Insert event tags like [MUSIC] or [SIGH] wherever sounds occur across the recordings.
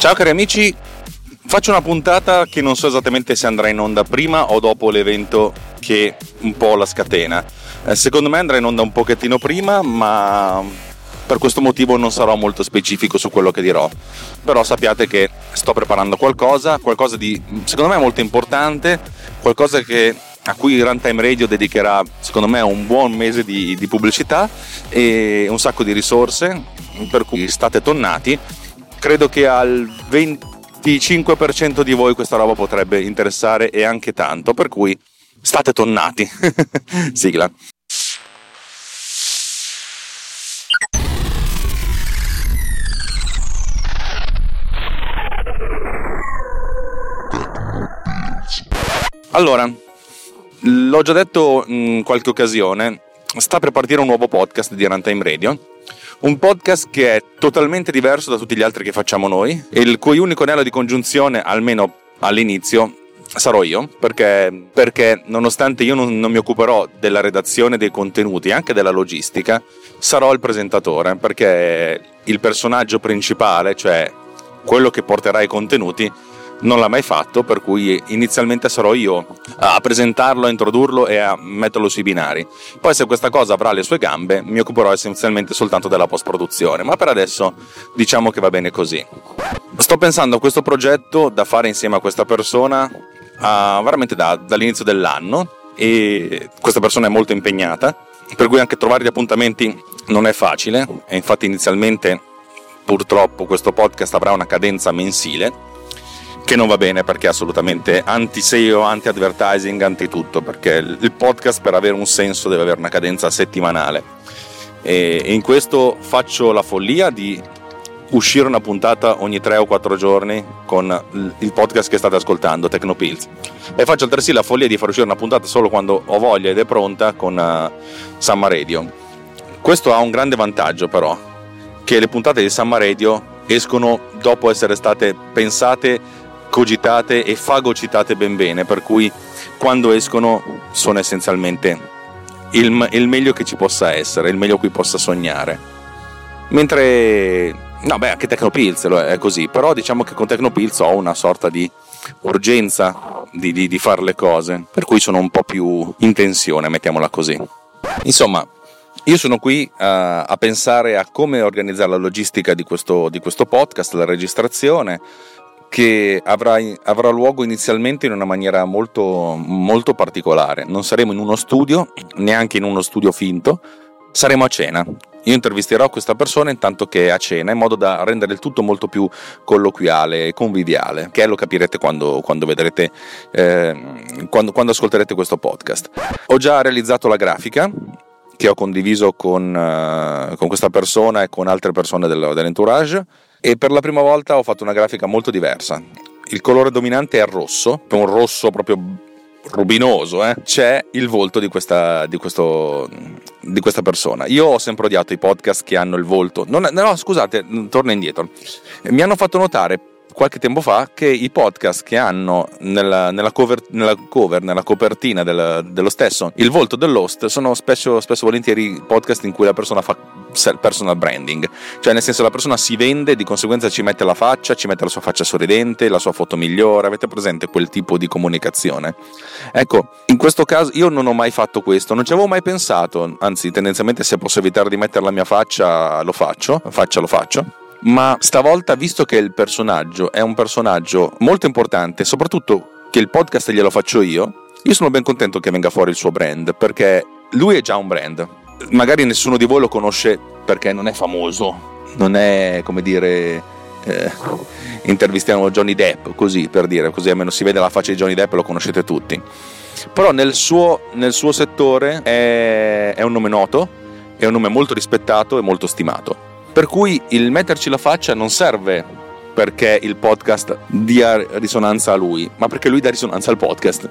Ciao cari amici, faccio una puntata che non so esattamente se andrà in onda prima o dopo l'evento che un po' la scatena. Eh, secondo me andrà in onda un pochettino prima, ma per questo motivo non sarò molto specifico su quello che dirò. Però sappiate che sto preparando qualcosa, qualcosa di secondo me molto importante, qualcosa che a cui Runtime Radio dedicherà secondo me un buon mese di, di pubblicità e un sacco di risorse per cui state tonnati credo che al 25% di voi questa roba potrebbe interessare e anche tanto, per cui state tonnati. [LAUGHS] Sigla. Allora, l'ho già detto in qualche occasione, sta per partire un nuovo podcast di Runtime Radio un podcast che è totalmente diverso da tutti gli altri che facciamo noi, e il cui unico anello di congiunzione, almeno all'inizio, sarò io, perché, perché nonostante io non, non, mi occuperò della redazione dei contenuti, anche della logistica, sarò il presentatore, perché il personaggio principale, cioè quello che porterà i contenuti, non l'ha mai fatto, per cui inizialmente sarò io a presentarlo, a introdurlo e a metterlo sui binari. Poi se questa cosa avrà le sue gambe, mi occuperò essenzialmente soltanto della post-produzione, ma per adesso diciamo che va bene così. Sto pensando a questo progetto da fare insieme a questa persona uh, veramente da, dall'inizio dell'anno e questa persona è molto impegnata, per cui anche trovare gli appuntamenti non è facile e infatti inizialmente purtroppo questo podcast avrà una cadenza mensile che non va bene perché è assolutamente anti-SEO, anti-advertising, anti-tutto, perché il podcast per avere un senso deve avere una cadenza settimanale. E in questo faccio la follia di uscire una puntata ogni 3 o 4 giorni con il podcast che state ascoltando, Tecnopills. E faccio altresì la follia di far uscire una puntata solo quando ho voglia ed è pronta con uh, Samma Radio. Questo ha un grande vantaggio però, che le puntate di Samma Radio escono dopo essere state pensate cogitate e fagocitate ben bene, per cui quando escono sono essenzialmente il, il meglio che ci possa essere, il meglio cui possa sognare. Mentre, no beh, anche Tecnopills è così, però diciamo che con Tecnopills ho una sorta di urgenza di, di, di fare le cose, per cui sono un po' più in tensione, mettiamola così. Insomma, io sono qui uh, a pensare a come organizzare la logistica di questo, di questo podcast, la registrazione, che avrà, avrà, luogo inizialmente in una maniera molto, molto particolare. Non saremo in uno studio, neanche in uno studio finto, saremo a cena. Io intervisterò questa persona intanto che è a cena in modo da rendere il tutto molto più colloquiale e conviviale, che lo capirete quando, quando vedrete, eh, quando, quando ascolterete questo podcast. Ho già realizzato la grafica che ho condiviso con, uh, con questa persona e con altre persone del, dell'entourage e per la prima volta ho fatto una grafica molto diversa. Il colore dominante è il rosso, un rosso proprio rubinoso, eh? c'è il volto di questa, di, questo, di questa, persona. Io ho sempre odiato i podcast che hanno il volto. Non, no, scusate, torno indietro. Mi hanno fatto notare qualche tempo fa che i podcast che hanno nella, nella, cover, nella cover, nella copertina del, dello stesso, il volto dell'host sono spesso, spesso volentieri podcast in cui la persona fa personal branding, cioè nel senso la persona si vende, di conseguenza ci mette la faccia, ci mette la sua faccia sorridente, la sua foto migliore, avete presente quel tipo di comunicazione? Ecco, in questo caso io non ho mai fatto questo, non ci avevo mai pensato, anzi tendenzialmente se posso evitare di mettere la mia faccia lo faccio, faccia lo faccio ma stavolta visto che il personaggio è un personaggio molto importante, soprattutto che il podcast glielo faccio io, io sono ben contento che venga fuori il suo brand, perché lui è già un brand. Magari nessuno di voi lo conosce perché non è famoso, non è come dire eh, intervistiamo Johnny Depp, così per dire, così almeno si vede la faccia di Johnny Depp e lo conoscete tutti. Però nel suo, nel suo settore è, è un nome noto, è un nome molto rispettato e molto stimato. Per cui il metterci la faccia non serve perché il podcast dia risonanza a lui, ma perché lui dà risonanza al podcast.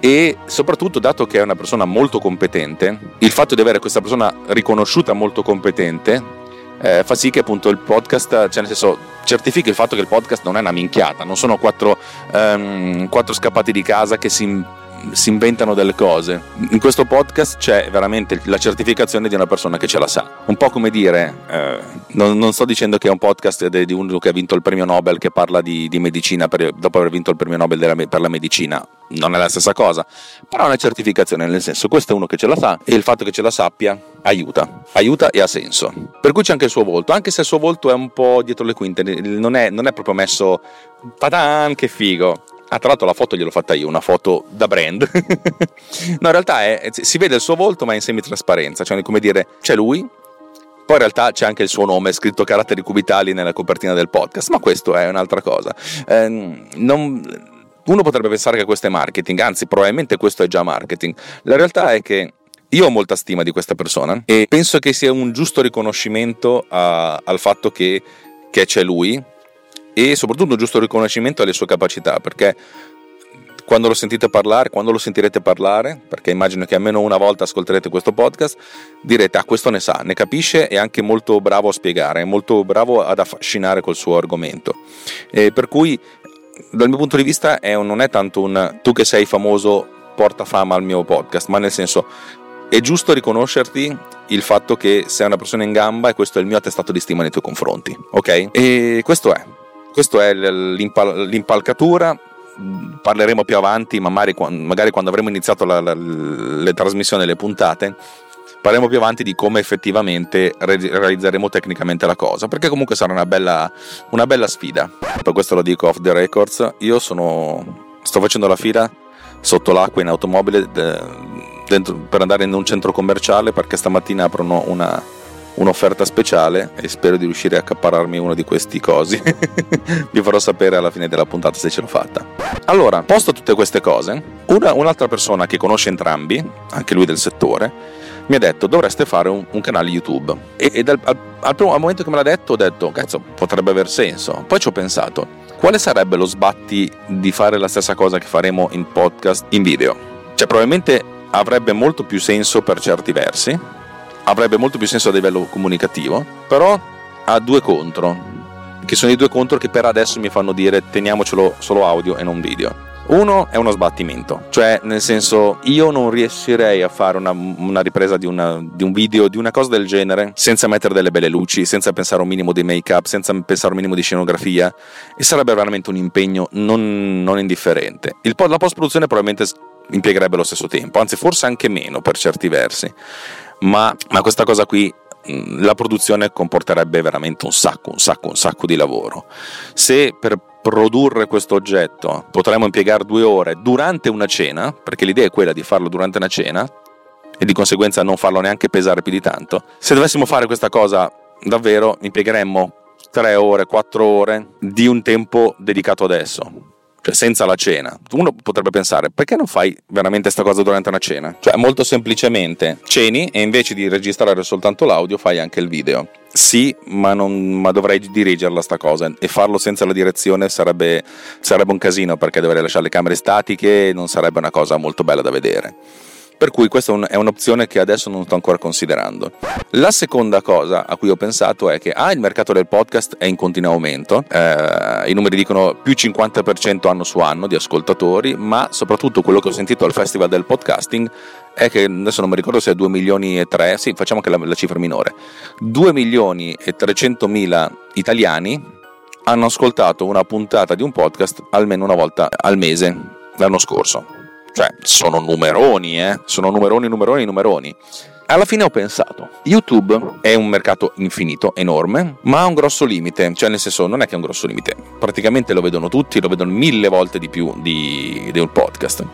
E soprattutto, dato che è una persona molto competente, il fatto di avere questa persona riconosciuta molto competente eh, fa sì che appunto il podcast, cioè nel senso, certifica il fatto che il podcast non è una minchiata, non sono quattro, um, quattro scappati di casa che si si inventano delle cose. In questo podcast c'è veramente la certificazione di una persona che ce la sa. Un po' come dire, eh, non, non, sto dicendo che è un podcast di uno che ha vinto il premio Nobel che parla di, di medicina per, dopo aver vinto il premio Nobel della, per la medicina, non è la stessa cosa, però è una certificazione, nel senso questo è uno che ce la sa e il fatto che ce la sappia aiuta, aiuta e ha senso. Per cui c'è anche il suo volto, anche se il suo volto è un po' dietro le quinte, non è, non è proprio messo, tadan, che figo, Ah, tra l'altro la foto gliel'ho fatta io, una foto da brand. [LAUGHS] no, in realtà è, si vede il suo volto ma in semitrasparenza, cioè come dire, c'è lui, poi in realtà c'è anche il suo nome scritto caratteri cubitali nella copertina del podcast, ma questo è un'altra cosa. Eh, non, uno potrebbe pensare che questo è marketing, anzi probabilmente questo è già marketing. La realtà è che io ho molta stima di questa persona e penso che sia un giusto riconoscimento a, al fatto che, che c'è lui e soprattutto un giusto riconoscimento alle sue capacità, perché quando lo sentite parlare, quando lo sentirete parlare, perché immagino che almeno una volta ascolterete questo podcast, direte ah questo ne sa, ne capisce e è anche molto bravo a spiegare, è molto bravo ad affascinare col suo argomento. E per cui dal mio punto di vista è un, non è tanto un tu che sei famoso porta fama al mio podcast, ma nel senso è giusto riconoscerti il fatto che sei una persona in gamba e questo è il mio attestato di stima nei tuoi confronti, ok? E questo è. Questa è l'impal- l'impalcatura, parleremo più avanti, magari, magari quando avremo iniziato la, la, le trasmissioni, le puntate, parleremo più avanti di come effettivamente re- realizzeremo tecnicamente la cosa, perché comunque sarà una bella, una bella sfida. Per questo lo dico off the records, io sono, sto facendo la fila sotto l'acqua in automobile de, dentro, per andare in un centro commerciale perché stamattina aprono una un'offerta speciale e spero di riuscire a accapararmi uno di questi cosi. [LAUGHS] Vi farò sapere alla fine della puntata se ce l'ho fatta. Allora, posto tutte queste cose, una, un'altra persona che conosce entrambi, anche lui del settore, mi ha detto dovreste fare un, un canale YouTube. E, e dal, al, al, primo, al, momento che me l'ha detto ho detto, cazzo, potrebbe aver senso. Poi ci ho pensato, quale sarebbe lo sbatti di fare la stessa cosa che faremo in podcast in video? Cioè, probabilmente avrebbe molto più senso per certi versi, avrebbe molto più senso a livello comunicativo, però ha due contro, che sono i due contro che per adesso mi fanno dire teniamocelo solo audio e non video. Uno è uno sbattimento, cioè nel senso io non riuscirei a fare una, una ripresa di, una, di, un video, di una cosa del genere, senza mettere delle belle luci, senza pensare un minimo di make up, senza pensare un minimo di scenografia e sarebbe veramente un impegno non, non indifferente. Il, la post produzione probabilmente impiegherebbe lo stesso tempo, anzi forse anche meno per certi versi ma, ma questa cosa qui la produzione comporterebbe veramente un sacco, un sacco, un sacco di lavoro. Se per produrre questo oggetto potremmo impiegare due ore durante una cena, perché l'idea è quella di farlo durante una cena e di conseguenza non farlo neanche pesare più di tanto, se dovessimo fare questa cosa davvero impiegheremmo tre ore, quattro ore di un tempo dedicato adesso cioè senza la cena. Uno potrebbe pensare, perché non fai veramente questa cosa durante una cena? Cioè, molto semplicemente ceni e invece di registrare soltanto l'audio fai anche il video. Sì, ma, non, ma dovrei dirigerla sta cosa e farlo senza la direzione sarebbe, sarebbe un casino perché dovrei lasciare le camere statiche e non sarebbe una cosa molto bella da vedere. Per cui questa è un'opzione che adesso non sto ancora considerando. La seconda cosa a cui ho pensato è che ah, il mercato del podcast è in continuo aumento, eh, i numeri dicono più 50% anno su anno di ascoltatori, ma soprattutto quello che ho sentito al Festival del Podcasting è che adesso non mi ricordo se è 2 milioni e 3, sì, facciamo che la, la cifra minore, 2 milioni e 300 mila italiani hanno ascoltato una puntata di un podcast almeno una volta al mese l'anno scorso. Cioè, sono numeroni, eh? Sono numeroni, numeroni, numeroni. Alla fine ho pensato, YouTube è un mercato infinito, enorme, ma ha un grosso limite, cioè nel senso non è che è un grosso limite, praticamente lo vedono tutti, lo vedono mille volte di più di, di un podcast,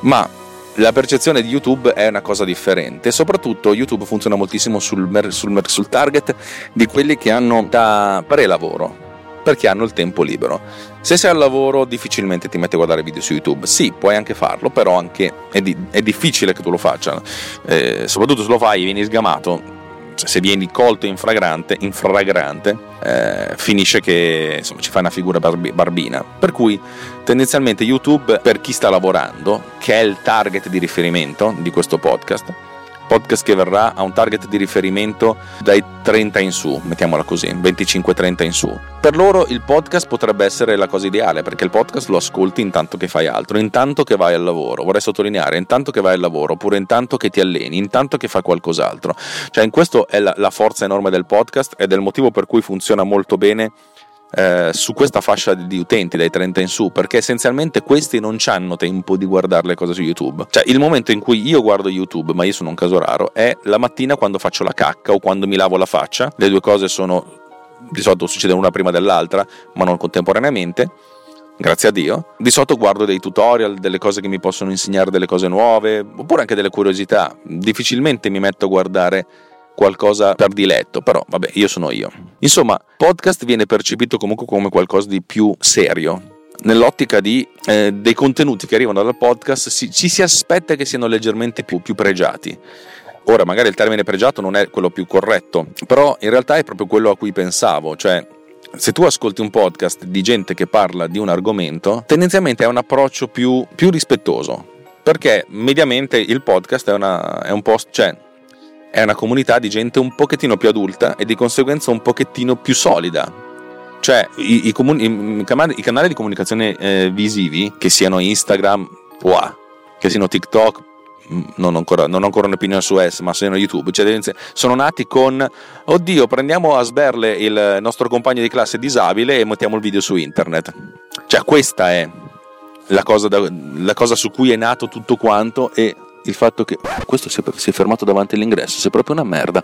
ma la percezione di YouTube è una cosa differente, soprattutto YouTube funziona moltissimo sul, sul, sul target di quelli che hanno da pre-lavoro, perché hanno il tempo libero. Se sei al lavoro difficilmente ti metti a guardare video su YouTube, sì, puoi anche farlo, però anche è, di, è difficile che tu lo faccia, eh, soprattutto se lo fai e vieni sgamato, cioè se vieni colto in fragrante, in fragrante eh, finisce che insomma, ci fai una figura barbina. Per cui tendenzialmente YouTube per chi sta lavorando, che è il target di riferimento di questo podcast, podcast che verrà ha un target di riferimento dai 30 in su, mettiamola così, 25-30 in su. Per loro il podcast potrebbe essere la cosa ideale perché il podcast lo ascolti intanto che fai altro, intanto che vai al lavoro, vorrei sottolineare, intanto che vai al lavoro, oppure intanto che ti alleni, intanto che fai qualcos'altro. Cioè in questo è la, la forza enorme del podcast ed è il motivo per cui funziona molto bene eh, su questa fascia di utenti dai 30 in su perché essenzialmente questi non hanno tempo di guardare le cose su YouTube cioè il momento in cui io guardo YouTube ma io sono un caso raro è la mattina quando faccio la cacca o quando mi lavo la faccia le due cose sono di solito succedono una prima dell'altra ma non contemporaneamente grazie a Dio. Di solito guardo dei tutorial, delle cose che mi possono insegnare delle cose nuove, oppure anche delle curiosità. Difficilmente mi metto a guardare qualcosa per diletto, però vabbè, io sono io. Insomma, podcast viene percepito comunque come qualcosa di più serio. Nell'ottica di, eh, dei contenuti che arrivano dal podcast, si, ci si aspetta che siano leggermente più, più pregiati. Ora, magari il termine pregiato non è quello più corretto, però in realtà è proprio quello a cui pensavo, cioè se tu ascolti un podcast di gente che parla di un argomento, tendenzialmente è un approccio più, più rispettoso, perché mediamente il podcast è, una, è un post, cioè è una comunità di gente un pochettino più adulta e di conseguenza un pochettino più solida. Cioè i, i, comuni, i, canali, i canali, di comunicazione eh, visivi, che siano Instagram, wow, che siano TikTok, mm, non ho, ancora, non ho ancora un'opinione su S, ma siano YouTube, cioè, sono nati con, oddio, prendiamo a sberle il nostro compagno di classe disabile e mettiamo il video su internet. Cioè questa è la cosa, da, la cosa su cui è nato tutto quanto e il fatto che questo si è, è, fermato davanti all'ingresso, sei proprio una merda.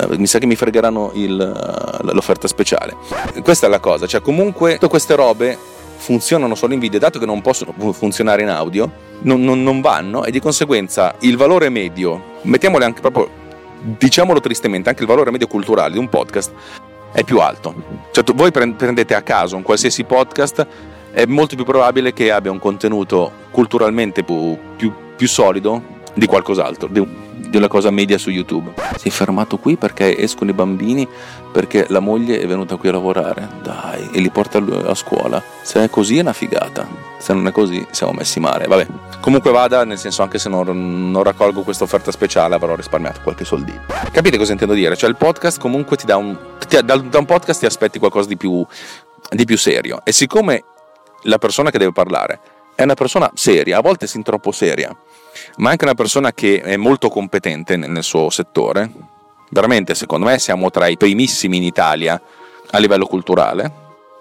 Eh, mi sa che mi fregheranno il, eh, l'offerta speciale. Questa è la cosa, cioè comunque tutte queste robe funzionano solo in video, dato che non possono funzionare in audio, non, non, non vanno e di conseguenza il valore medio, mettiamole anche proprio, diciamolo tristemente, anche il valore medio culturale di un podcast è più alto. Cioè, voi prendete a caso un qualsiasi podcast, è molto più probabile che abbia un contenuto culturalmente più, più più solido di qualcos'altro, di, di una cosa media su YouTube. Si è fermato qui perché escono i bambini, perché la moglie è venuta qui a lavorare, dai, e li porta a scuola. Se è così è una figata, se non è così siamo messi male, vabbè. Comunque vada, nel senso anche se non, non raccolgo questa offerta speciale avrò risparmiato qualche soldino. Capite cosa intendo dire? Cioè il podcast comunque ti dà un... Ti, da, da un podcast ti aspetti qualcosa di più, di più serio e siccome la persona che deve parlare è una persona seria, a volte sin troppo seria, ma anche una persona che è molto competente nel suo settore. Veramente, secondo me, siamo tra i primissimi in Italia a livello culturale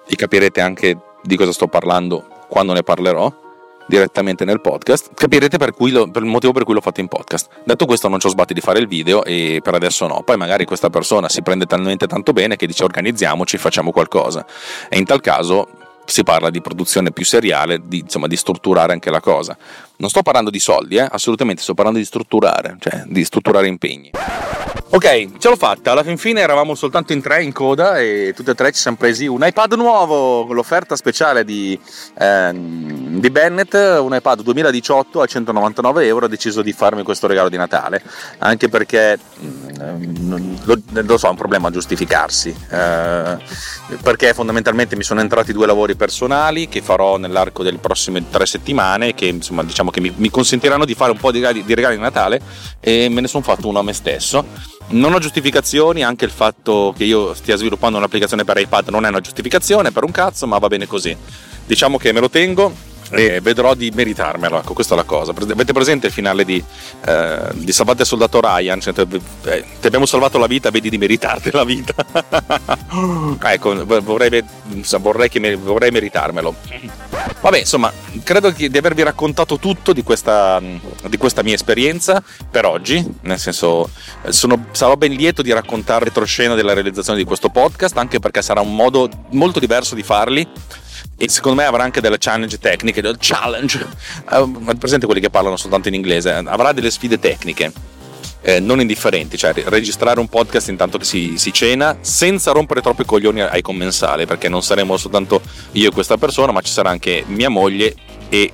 e capirete anche di cosa sto parlando quando ne parlerò direttamente nel podcast, capirete per, lo, per, il motivo per cui l'ho fatto in podcast. Detto questo, non ci ho sbatti di fare il video e per adesso no. Poi magari questa persona si prende talmente tanto bene che dice organizziamoci, facciamo qualcosa. E in tal caso si parla di produzione più seriale, di, insomma, di strutturare anche la cosa. Non sto parlando di soldi, eh? assolutamente, sto parlando di strutturare, cioè di strutturare impegni. Ok, ce l'ho fatta. Alla fin fine eravamo soltanto in tre in coda e tutti e tre ci siamo presi un iPad nuovo con l'offerta speciale di, eh, di Bennett, un iPad 2018 a 199 euro. Ho deciso di farmi questo regalo di Natale, anche perché mm, lo, lo, so, è un problema a giustificarsi. Eh, perché fondamentalmente mi sono entrati due lavori personali che farò nell'arco delle prossime tre settimane, che insomma diciamo che mi, mi consentiranno di fare un po' di regali, di regali di Natale e me ne sono fatto uno a me stesso non ho giustificazioni, anche il fatto che io stia sviluppando un'applicazione per iPad non è una giustificazione per un cazzo, ma va bene così. Diciamo che me lo tengo, e vedrò di meritarmelo. Ecco, questa è la cosa. Avete presente il finale di, eh, di Salvate Soldato Ryan? Cioè, eh, ti abbiamo salvato la vita, vedi di meritarti la vita. [LAUGHS] ecco, vorrei, vorrei, che, vorrei meritarmelo. Vabbè, insomma, credo di avervi raccontato tutto di questa, di questa mia esperienza per oggi. Nel senso, sono, sarò ben lieto di raccontare retroscena della realizzazione di questo podcast, anche perché sarà un modo molto diverso di farli e secondo me avrà anche delle challenge tecniche, del challenge, uh, presente quelli che parlano soltanto in inglese, avrà delle sfide tecniche. Eh, non indifferenti, cioè registrare un podcast intanto che si, si, cena senza rompere troppo i coglioni ai commensali, perché non saremo soltanto io e questa persona, ma ci sarà anche mia moglie e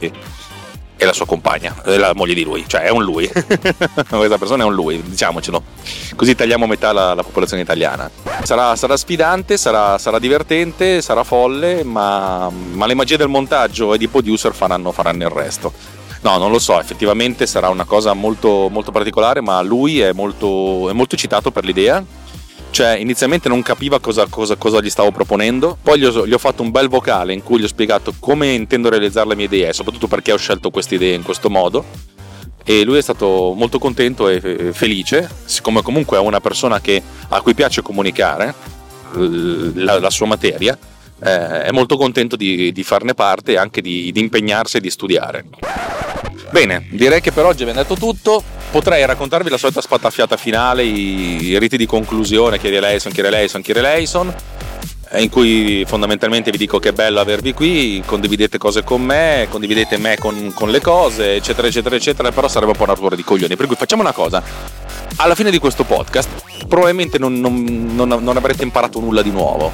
e la sua compagna, la moglie di lui, cioè è un lui. [LAUGHS] Questa persona è un lui, diciamocelo. Così tagliamo metà la, la popolazione italiana. Sarà, sarà sfidante, sarà, sarà, divertente, sarà folle, ma, ma, le magie del montaggio e di producer faranno, faranno il resto. No, non lo so, effettivamente sarà una cosa molto, molto particolare, ma lui è molto, è molto eccitato per l'idea. Cioè, inizialmente non capiva cosa, cosa, cosa gli stavo proponendo, poi gli ho, gli ho, fatto un bel vocale in cui gli ho spiegato come intendo realizzare le mie idee e soprattutto perché ho scelto queste idee in questo modo. E lui è stato molto contento e felice, siccome comunque è una persona che, a cui piace comunicare la, la sua materia, eh, è molto contento di, di, farne parte e anche di, di impegnarsi e di studiare. Bene, direi che per oggi abbiamo detto tutto. Potrei raccontarvi la solita spattafiata finale, i, riti di conclusione, Chieri Leison, Chieri Leison, Chieri Leison, in cui fondamentalmente vi dico che è bello avervi qui, condividete cose con me, condividete me con, con le cose, eccetera, eccetera, eccetera, però sarebbe un po' una rottura di coglioni. Per cui facciamo una cosa, alla fine di questo podcast probabilmente non, non, non, non avrete imparato nulla di nuovo.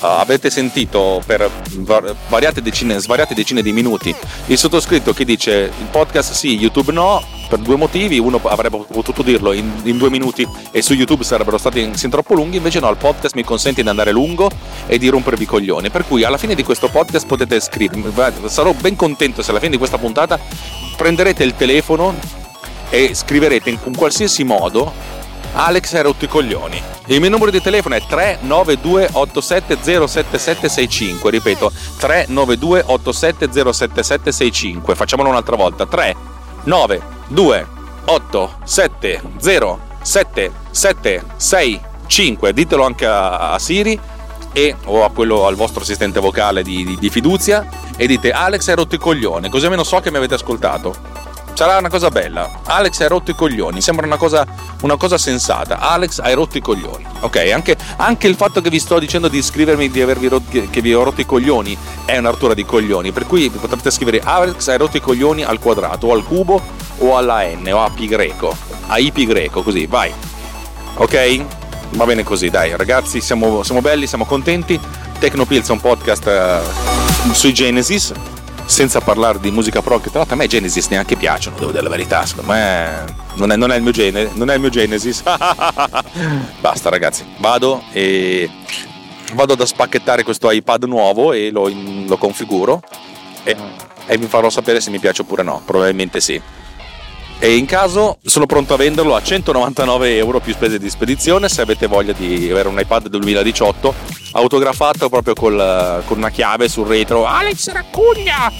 Uh, avete sentito per svariate decine, svariate decine di minuti il sottoscritto che dice il podcast sì, YouTube no, per due motivi, uno avrebbe potuto dirlo in, in, due minuti e su YouTube sarebbero stati sin troppo lunghi, invece no, il podcast mi consente di andare lungo e di rompervi i coglioni, per cui alla fine di questo podcast potete scrivermi, sarò ben contento se alla fine di questa puntata prenderete il telefono e scriverete in un qualsiasi modo Alex hai rotto i coglioni. Il mio numero di telefono è 39287077765, ripeto 39287077765. Facciamolo un'altra volta. 39287077765. Ditelo anche a, a Siri e o a quello al vostro assistente vocale di, di, di fiducia e dite Alex hai rotto i coglioni, così almeno so che mi avete ascoltato sarà una cosa bella. Alex hai rotto i coglioni, sembra una cosa, una cosa sensata. Alex hai rotto i coglioni. Ok, anche, anche, il fatto che vi sto dicendo di scrivermi di avervi rotto, che vi ho rotto i coglioni è una rottura di coglioni. Per cui potrete scrivere Alex hai rotto i coglioni al quadrato, o al cubo, o alla N, o a pi greco. A I pi greco, così, vai. Ok? Va bene così, dai, ragazzi, siamo, siamo belli, siamo contenti. Tecnopills è un podcast uh, sui Genesis senza parlare di musica pro, che tra l'altro a me Genesis neanche piacciono, devo dire la verità, secondo me non è, non è il mio genere, non è il mio Genesis. [LAUGHS] Basta ragazzi, vado e vado ad spacchettare questo iPad nuovo e lo, lo configuro e, e vi farò sapere se mi piace oppure no, probabilmente sì e in caso sono pronto a venderlo a 199 euro più spese di spedizione se avete voglia di avere un iPad 2018 autografato proprio col, con una chiave sul retro. Alex Raccuglia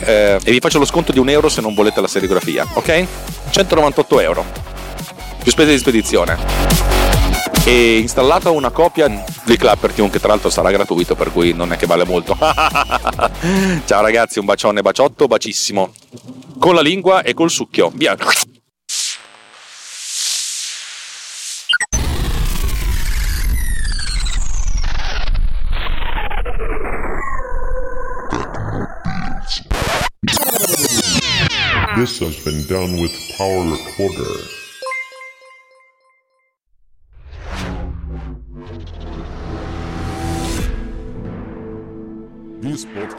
eh, e vi faccio lo sconto di un euro se non volete la serigrafia ok? 198 euro più spese di spedizione e installata una copia di Clapper Tune che tra l'altro sarà gratuito per cui non è che vale molto [LAUGHS] ciao ragazzi un bacione baciotto bacissimo con la lingua e col succhio. Via. This has been done with Power Recorder.